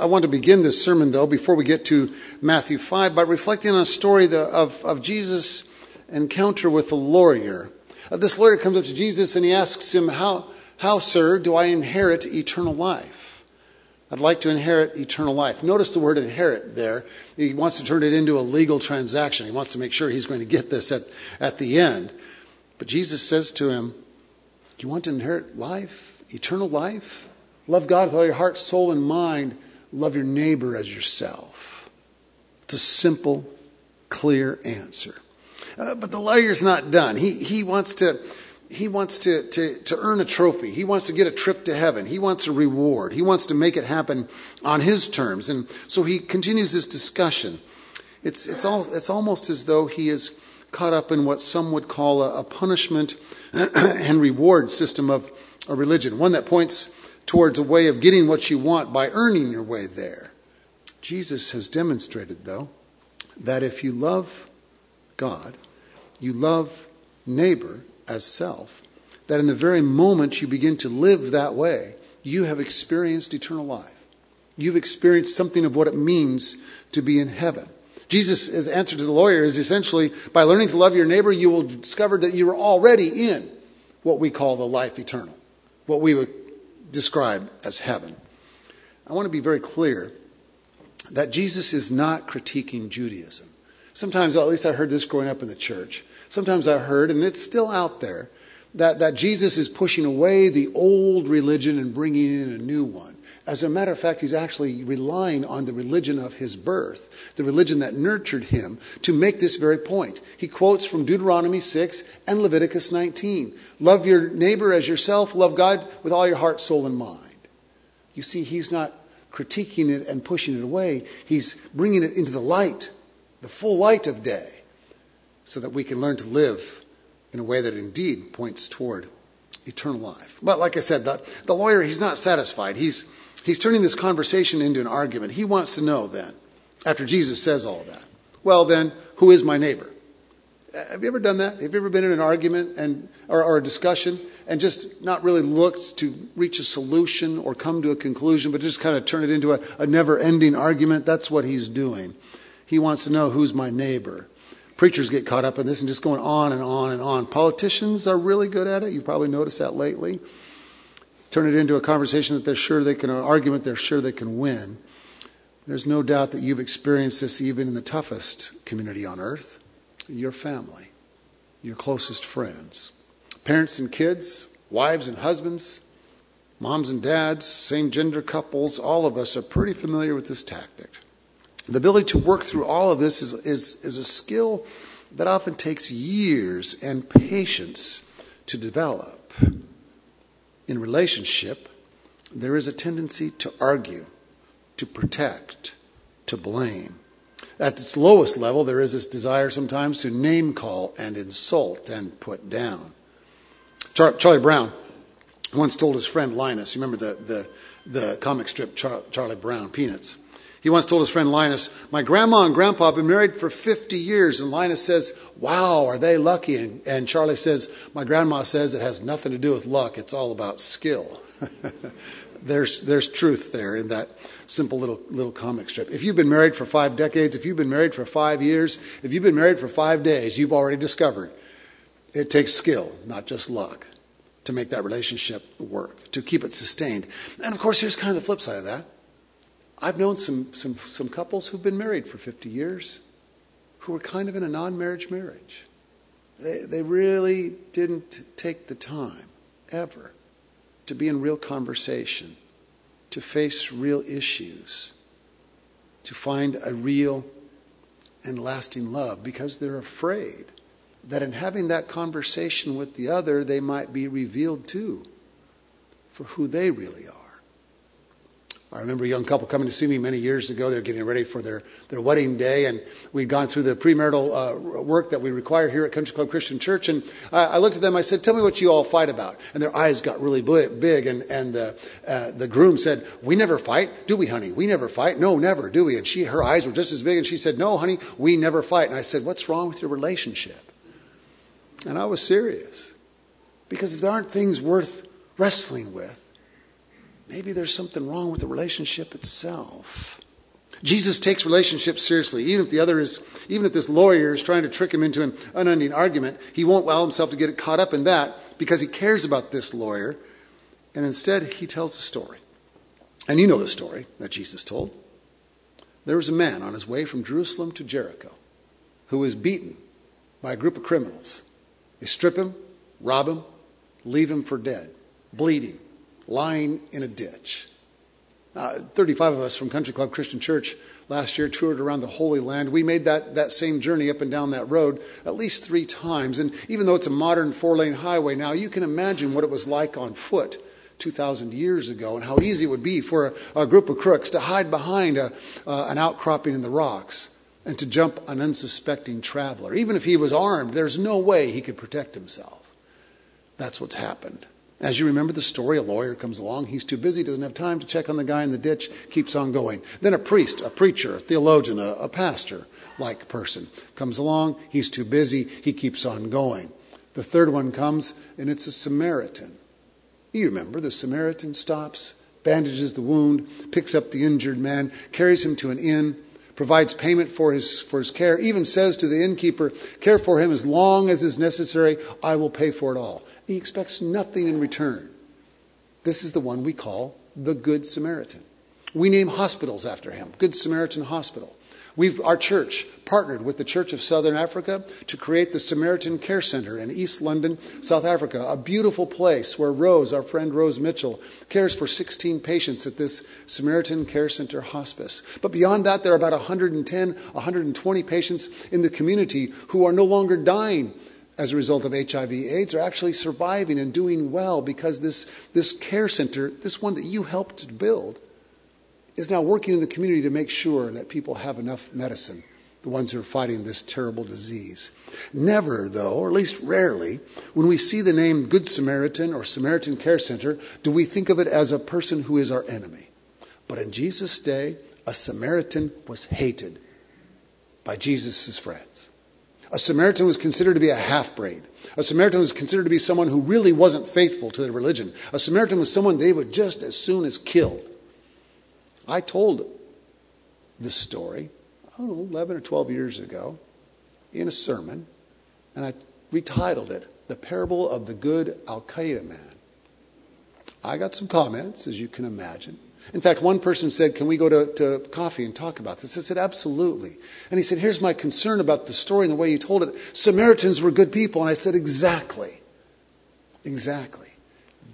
I want to begin this sermon, though, before we get to Matthew 5, by reflecting on a story of, of Jesus' encounter with a lawyer. Uh, this lawyer comes up to Jesus and he asks him, how, how, sir, do I inherit eternal life? I'd like to inherit eternal life. Notice the word inherit there. He wants to turn it into a legal transaction. He wants to make sure he's going to get this at, at the end. But Jesus says to him, Do you want to inherit life, eternal life? Love God with all your heart, soul, and mind. Love your neighbor as yourself. It's a simple, clear answer. Uh, but the lawyer's not done. He, he wants, to, he wants to, to, to earn a trophy. He wants to get a trip to heaven. He wants a reward. He wants to make it happen on his terms. And so he continues his discussion. It's, it's, all, it's almost as though he is caught up in what some would call a, a punishment and reward system of a religion, one that points towards a way of getting what you want by earning your way there. Jesus has demonstrated, though, that if you love God, you love neighbor as self, that in the very moment you begin to live that way, you have experienced eternal life. You've experienced something of what it means to be in heaven. Jesus' answer to the lawyer is essentially by learning to love your neighbor, you will discover that you are already in what we call the life eternal, what we would describe as heaven. I want to be very clear that Jesus is not critiquing Judaism. Sometimes, at least I heard this growing up in the church. Sometimes I heard, and it's still out there, that, that Jesus is pushing away the old religion and bringing in a new one. As a matter of fact, he's actually relying on the religion of his birth, the religion that nurtured him, to make this very point. He quotes from Deuteronomy 6 and Leviticus 19 Love your neighbor as yourself, love God with all your heart, soul, and mind. You see, he's not critiquing it and pushing it away, he's bringing it into the light, the full light of day, so that we can learn to live in a way that indeed points toward eternal life. But like I said, the, the lawyer, he's not satisfied. He's He's turning this conversation into an argument. He wants to know then, after Jesus says all that, well, then, who is my neighbor? Uh, have you ever done that? Have you ever been in an argument and, or, or a discussion and just not really looked to reach a solution or come to a conclusion, but just kind of turn it into a, a never ending argument? That's what he's doing. He wants to know who's my neighbor. Preachers get caught up in this and just going on and on and on. Politicians are really good at it. You've probably noticed that lately turn it into a conversation that they're sure they can, an argument they're sure they can win. There's no doubt that you've experienced this even in the toughest community on earth your family, your closest friends. Parents and kids, wives and husbands, moms and dads, same gender couples, all of us are pretty familiar with this tactic. The ability to work through all of this is, is, is a skill that often takes years and patience to develop in relationship, there is a tendency to argue, to protect, to blame. At its lowest level, there is this desire sometimes to name call and insult and put down. Char- Charlie Brown once told his friend Linus, you remember the, the, the comic strip Char- Charlie Brown, Peanuts? He once told his friend Linus, My grandma and grandpa have been married for 50 years. And Linus says, Wow, are they lucky? And, and Charlie says, My grandma says it has nothing to do with luck, it's all about skill. there's, there's truth there in that simple little, little comic strip. If you've been married for five decades, if you've been married for five years, if you've been married for five days, you've already discovered it takes skill, not just luck, to make that relationship work, to keep it sustained. And of course, here's kind of the flip side of that I've known some, some, some couples who've been married for 50 years who were kind of in a non marriage marriage. They, they really didn't take the time, ever, to be in real conversation, to face real issues, to find a real and lasting love because they're afraid that in having that conversation with the other, they might be revealed too for who they really are. I remember a young couple coming to see me many years ago. They're getting ready for their, their wedding day, and we'd gone through the premarital uh, work that we require here at Country Club Christian Church. And I, I, looked at them. I said, "Tell me what you all fight about." And their eyes got really big. And and the uh, the groom said, "We never fight, do we, honey? We never fight. No, never, do we?" And she, her eyes were just as big, and she said, "No, honey, we never fight." And I said, "What's wrong with your relationship?" And I was serious, because if there aren't things worth wrestling with, maybe there's something wrong with the relationship itself. Jesus takes relationships seriously. Even if the other is, even if this lawyer is trying to trick him into an unending argument, he won't allow himself to get caught up in that because he cares about this lawyer. And instead, he tells a story. And you know the story that Jesus told. There was a man on his way from Jerusalem to Jericho who was beaten by a group of criminals. They strip him, rob him, leave him for dead, bleeding, lying in a ditch. Uh, 35 of us from Country Club Christian Church last year toured around the Holy Land. We made that, that same journey up and down that road at least three times. And even though it's a modern four lane highway now, you can imagine what it was like on foot 2,000 years ago and how easy it would be for a, a group of crooks to hide behind a, uh, an outcropping in the rocks and to jump an unsuspecting traveler. Even if he was armed, there's no way he could protect himself. That's what's happened. As you remember the story, a lawyer comes along. He's too busy, doesn't have time to check on the guy in the ditch, keeps on going. Then a priest, a preacher, a theologian, a, a pastor like person comes along. He's too busy, he keeps on going. The third one comes, and it's a Samaritan. You remember the Samaritan stops, bandages the wound, picks up the injured man, carries him to an inn, provides payment for his, for his care, even says to the innkeeper, Care for him as long as is necessary, I will pay for it all. He expects nothing in return. This is the one we call the Good Samaritan. We name hospitals after him Good Samaritan Hospital. We've, our church partnered with the Church of Southern Africa to create the Samaritan Care Center in East London, South Africa, a beautiful place where Rose, our friend Rose Mitchell, cares for 16 patients at this Samaritan Care Center hospice. But beyond that, there are about 110, 120 patients in the community who are no longer dying as a result of HIV AIDS are actually surviving and doing well because this, this care center, this one that you helped build, is now working in the community to make sure that people have enough medicine, the ones who are fighting this terrible disease. Never, though, or at least rarely, when we see the name Good Samaritan or Samaritan Care Center, do we think of it as a person who is our enemy. But in Jesus' day, a Samaritan was hated by Jesus' friends. A Samaritan was considered to be a half breed. A Samaritan was considered to be someone who really wasn't faithful to their religion. A Samaritan was someone they would just as soon as kill. I told this story, I don't know, 11 or 12 years ago in a sermon, and I retitled it The Parable of the Good Al Qaeda Man. I got some comments, as you can imagine. In fact, one person said, Can we go to, to coffee and talk about this? I said, Absolutely. And he said, Here's my concern about the story and the way you told it. Samaritans were good people. And I said, Exactly. Exactly.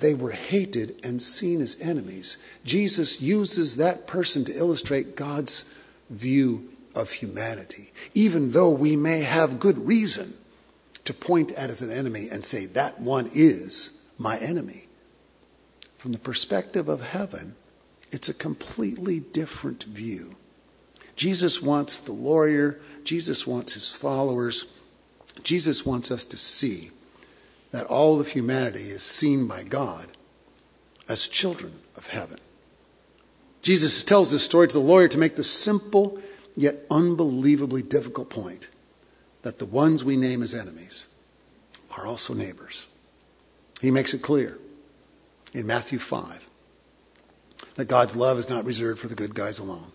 They were hated and seen as enemies. Jesus uses that person to illustrate God's view of humanity, even though we may have good reason to point at as an enemy and say, That one is my enemy. From the perspective of heaven, it's a completely different view. Jesus wants the lawyer, Jesus wants his followers, Jesus wants us to see that all of humanity is seen by God as children of heaven. Jesus tells this story to the lawyer to make the simple yet unbelievably difficult point that the ones we name as enemies are also neighbors. He makes it clear in Matthew 5 that God's love is not reserved for the good guys alone.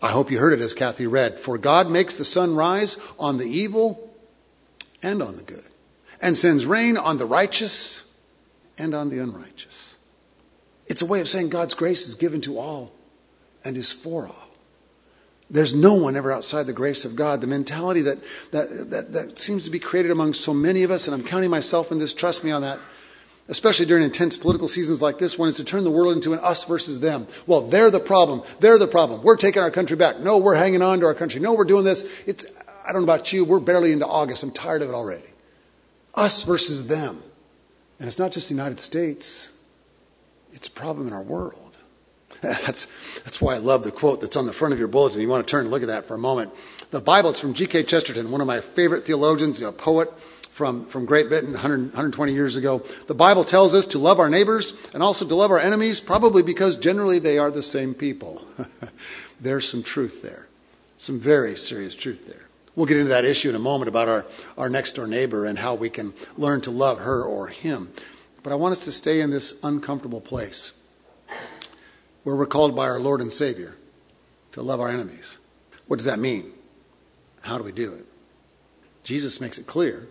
I hope you heard it as Kathy read. For God makes the sun rise on the evil and on the good, and sends rain on the righteous and on the unrighteous. It's a way of saying God's grace is given to all and is for all. There's no one ever outside the grace of God. The mentality that, that, that, that seems to be created among so many of us, and I'm counting myself in this, trust me on that, especially during intense political seasons like this one, is to turn the world into an us versus them. Well, they're the problem. They're the problem. We're taking our country back. No, we're hanging on to our country. No, we're doing this. It's, I don't know about you, we're barely into August. I'm tired of it already. Us versus them. And it's not just the United States, it's a problem in our world. That's, that's why I love the quote that's on the front of your bulletin. You want to turn and look at that for a moment. The Bible, it's from G.K. Chesterton, one of my favorite theologians, a poet from, from Great Britain 100, 120 years ago. The Bible tells us to love our neighbors and also to love our enemies, probably because generally they are the same people. There's some truth there, some very serious truth there. We'll get into that issue in a moment about our, our next door neighbor and how we can learn to love her or him. But I want us to stay in this uncomfortable place where we're called by our Lord and Savior to love our enemies. What does that mean? How do we do it? Jesus makes it clear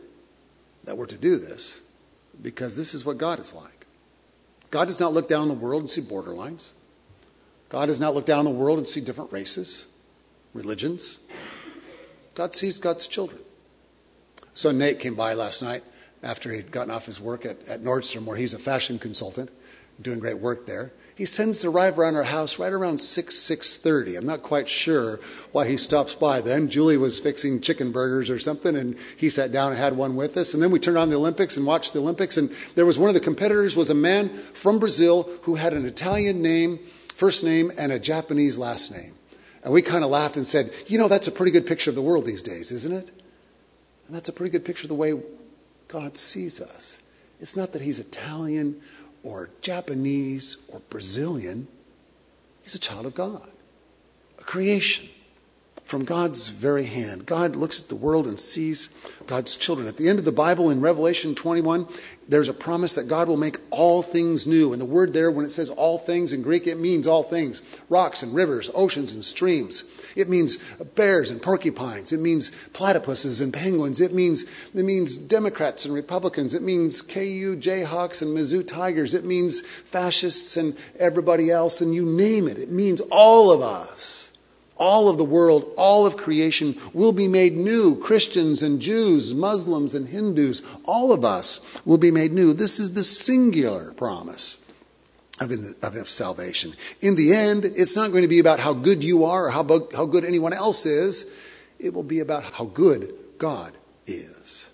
that we're to do this because this is what God is like. God does not look down on the world and see borderlines. God does not look down on the world and see different races, religions. God sees God's children. So Nate came by last night after he'd gotten off his work at, at Nordstrom, where he's a fashion consultant, doing great work there. He tends to arrive around our house right around 6, 6.30. I'm not quite sure why he stops by then. Julie was fixing chicken burgers or something, and he sat down and had one with us. And then we turned on the Olympics and watched the Olympics, and there was one of the competitors was a man from Brazil who had an Italian name, first name, and a Japanese last name. And we kind of laughed and said, you know, that's a pretty good picture of the world these days, isn't it? And that's a pretty good picture of the way God sees us. It's not that he's Italian or Japanese or Brazilian. He's a child of God, a creation from God's very hand. God looks at the world and sees God's children. At the end of the Bible in Revelation 21, there's a promise that God will make all things new. And the word there, when it says all things in Greek, it means all things rocks and rivers, oceans and streams. It means bears and porcupines. It means platypuses and penguins. It means, it means Democrats and Republicans. It means KU Jayhawks and Mizzou Tigers. It means fascists and everybody else. And you name it. It means all of us all of the world, all of creation will be made new. Christians and Jews, Muslims and Hindus, all of us will be made new. This is the singular promise of, of salvation. In the end, it's not going to be about how good you are or how, how good anyone else is. It will be about how good God is.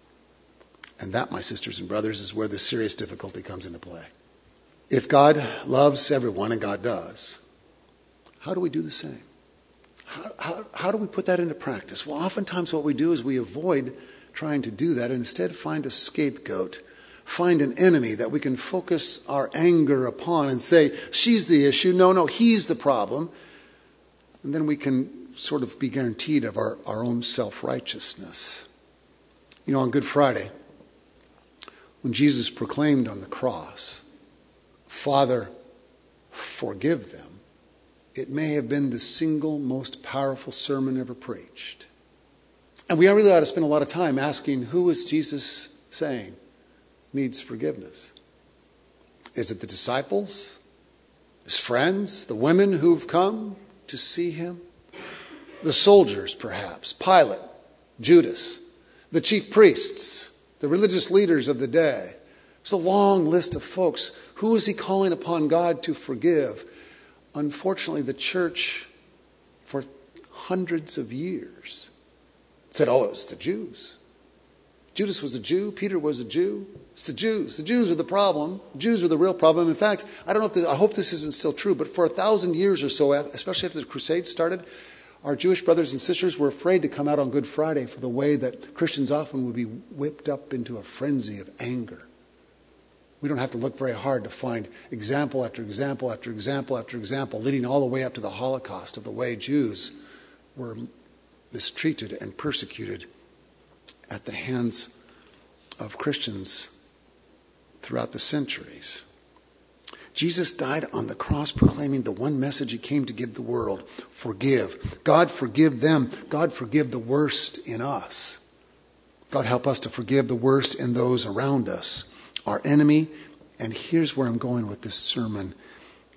And that, my sisters and brothers, is where the serious difficulty comes into play. If God loves everyone, and God does, how do we do the same? How, how, do we put that into practice? Well, oftentimes what we do is we avoid trying to do that and instead find a scapegoat, find an enemy that we can focus our anger upon and say, she's the issue. No, no, he's the problem. And then we can sort of be guaranteed of our, our own self righteousness. You know, on Good Friday, when Jesus proclaimed on the cross, Father, forgive them it may have been the single most powerful sermon ever preached. And we really ought to spend a lot of time asking who is Jesus saying needs forgiveness? Is it the disciples? His friends? The women who've come to see him? The soldiers, perhaps? Pilate? Judas? The chief priests? The religious leaders of the day? It's a long list of folks. Who is he calling upon God to forgive? Unfortunately, the church for hundreds of years said, oh, it was the Jews. Judas was a Jew. Peter was a Jew. It's the Jews. The Jews are the problem. The Jews are the real problem. In fact, I don't know if this, I hope this isn't still true, but for a thousand years or so, especially after the Crusades started, our Jewish brothers and sisters were afraid to come out on Good Friday for the way that Christians often would be whipped up into a frenzy of anger. We don't have to look very hard to find example after example after example after example, leading all the way up to the Holocaust of the way Jews were mistreated and persecuted at the hands of Christians throughout the centuries. Jesus died on the cross proclaiming the one message he came to give the world forgive. God forgive them. God forgive the worst in us. God help us to forgive the worst in those around us our enemy. And here's where I'm going with this sermon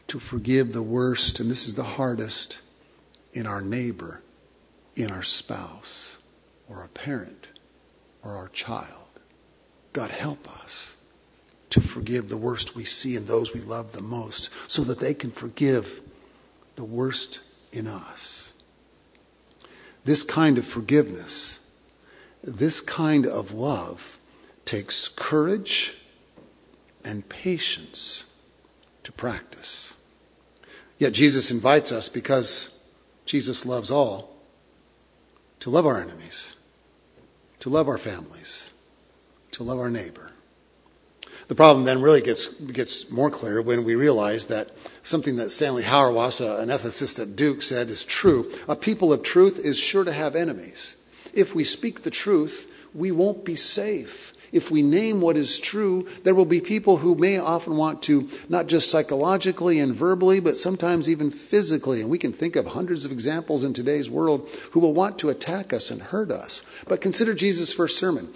to forgive the worst, and this is the hardest, in our neighbor, in our spouse, or a parent, or our child. God, help us to forgive the worst we see in those we love the most so that they can forgive the worst in us. This kind of forgiveness, this kind of love takes courage and patience to practice. Yet Jesus invites us because Jesus loves all to love our enemies, to love our families, to love our neighbor. The problem then really gets, gets more clear when we realize that something that Stanley Hauerwas, an ethicist at Duke, said is true. A people of truth is sure to have enemies. If we speak the truth, we won't be safe if we name what is true, there will be people who may often want to, not just psychologically and verbally, but sometimes even physically. And we can think of hundreds of examples in today's world who will want to attack us and hurt us. But consider Jesus' first sermon.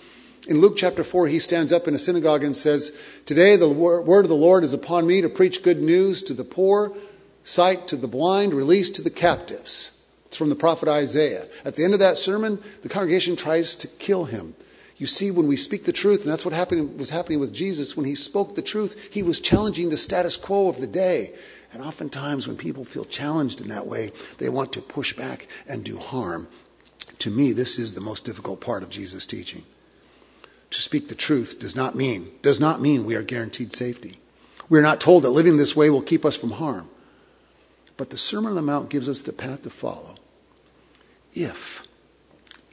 In Luke chapter 4, he stands up in a synagogue and says, Today the word of the Lord is upon me to preach good news to the poor, sight to the blind, release to the captives. It's from the prophet Isaiah. At the end of that sermon, the congregation tries to kill him. You see, when we speak the truth, and that's what happened, was happening with Jesus, when he spoke the truth, he was challenging the status quo of the day. And oftentimes, when people feel challenged in that way, they want to push back and do harm. To me, this is the most difficult part of Jesus' teaching. To speak the truth does not mean does not mean we are guaranteed safety. We are not told that living this way will keep us from harm. But the Sermon on the Mount gives us the path to follow. If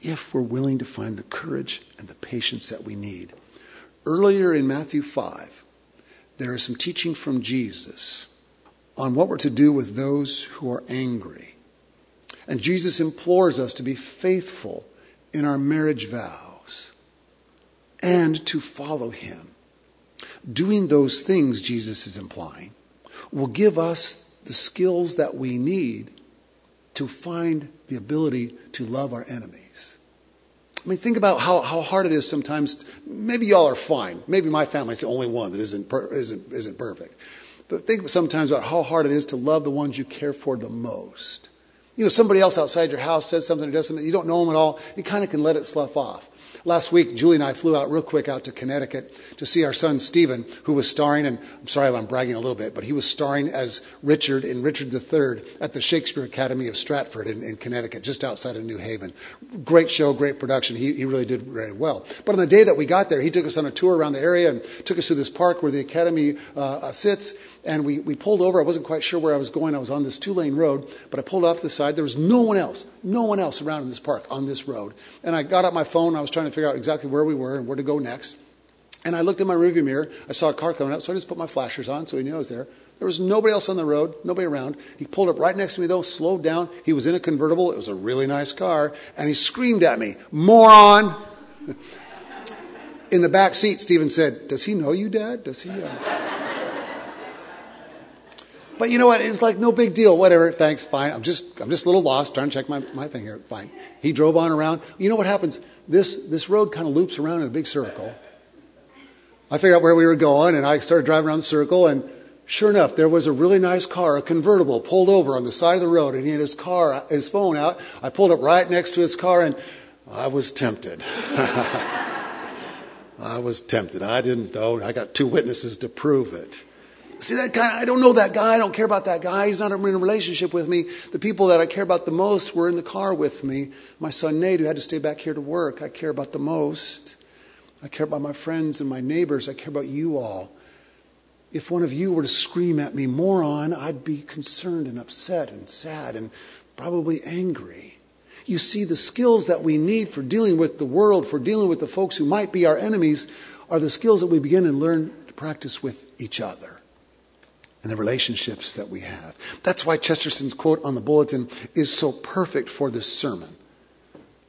if we're willing to find the courage and the patience that we need. Earlier in Matthew 5, there is some teaching from Jesus on what we're to do with those who are angry. And Jesus implores us to be faithful in our marriage vows and to follow him. Doing those things, Jesus is implying, will give us the skills that we need to find the ability to love our enemies. I mean, think about how, how hard it is sometimes. Maybe y'all are fine. Maybe my family's the only one that isn't, isn't, isn't perfect. But think sometimes about how hard it is to love the ones you care for the most. You know, somebody else outside your house says something or does something, you don't know them at all, you kind of can let it slough off. Last week, Julie and I flew out real quick out to Connecticut to see our son Stephen, who was starring, and I'm sorry if I'm bragging a little bit, but he was starring as Richard in Richard III at the Shakespeare Academy of Stratford in, in Connecticut, just outside of New Haven. Great show, great production. He, he really did very well. But on the day that we got there, he took us on a tour around the area and took us to this park where the Academy uh, sits. And we, we pulled over. I wasn't quite sure where I was going. I was on this two lane road, but I pulled off to the side. There was no one else, no one else around in this park on this road. And I got out my phone. I was trying to figure out exactly where we were and where to go next. And I looked in my rearview mirror. I saw a car coming up, so I just put my flashers on so he knew I was there. There was nobody else on the road, nobody around. He pulled up right next to me, though, slowed down. He was in a convertible. It was a really nice car. And he screamed at me, Moron! in the back seat, Stephen said, Does he know you, Dad? Does he? Uh... But you know what? It was like no big deal. Whatever. Thanks. Fine. I'm just I'm just a little lost. Trying to check my, my thing here. Fine. He drove on around. You know what happens? This this road kind of loops around in a big circle. I figured out where we were going, and I started driving around the circle. And sure enough, there was a really nice car, a convertible, pulled over on the side of the road, and he had his car, his phone out. I pulled up right next to his car, and I was tempted. I was tempted. I didn't though. I got two witnesses to prove it. See that guy? I don't know that guy. I don't care about that guy. He's not in a relationship with me. The people that I care about the most were in the car with me. My son Nate, who had to stay back here to work, I care about the most. I care about my friends and my neighbors. I care about you all. If one of you were to scream at me, moron, I'd be concerned and upset and sad and probably angry. You see, the skills that we need for dealing with the world, for dealing with the folks who might be our enemies, are the skills that we begin and learn to practice with each other and the relationships that we have. That's why Chesterton's quote on the bulletin is so perfect for this sermon.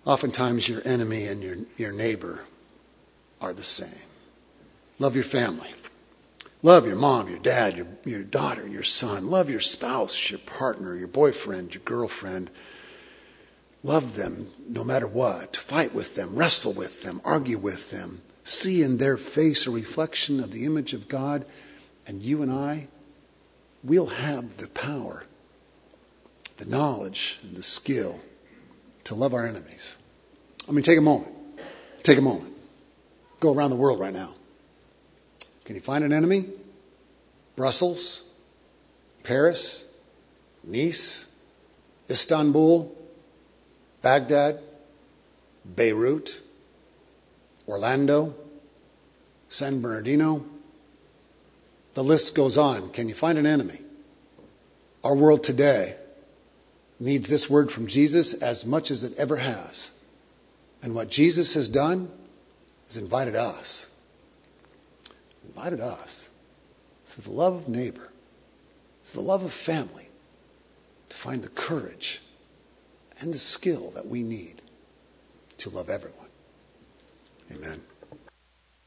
Oftentimes, your enemy and your, your neighbor are the same. Love your family. Love your mom, your dad, your, your daughter, your son. Love your spouse, your partner, your boyfriend, your girlfriend. Love them no matter what. Fight with them, wrestle with them, argue with them. See in their face a reflection of the image of God. And you and I, we'll have the power, the knowledge, and the skill to love our enemies. I mean, take a moment. Take a moment. Go around the world right now. Can you find an enemy? Brussels, Paris, Nice, Istanbul, Baghdad, Beirut, Orlando, San Bernardino, the list goes on. Can you find an enemy? Our world today needs this word from Jesus as much as it ever has. And what Jesus has done is invited us. Invited us through the love of neighbor, through the love of family, to find the courage and the skill that we need to love everyone. Amen.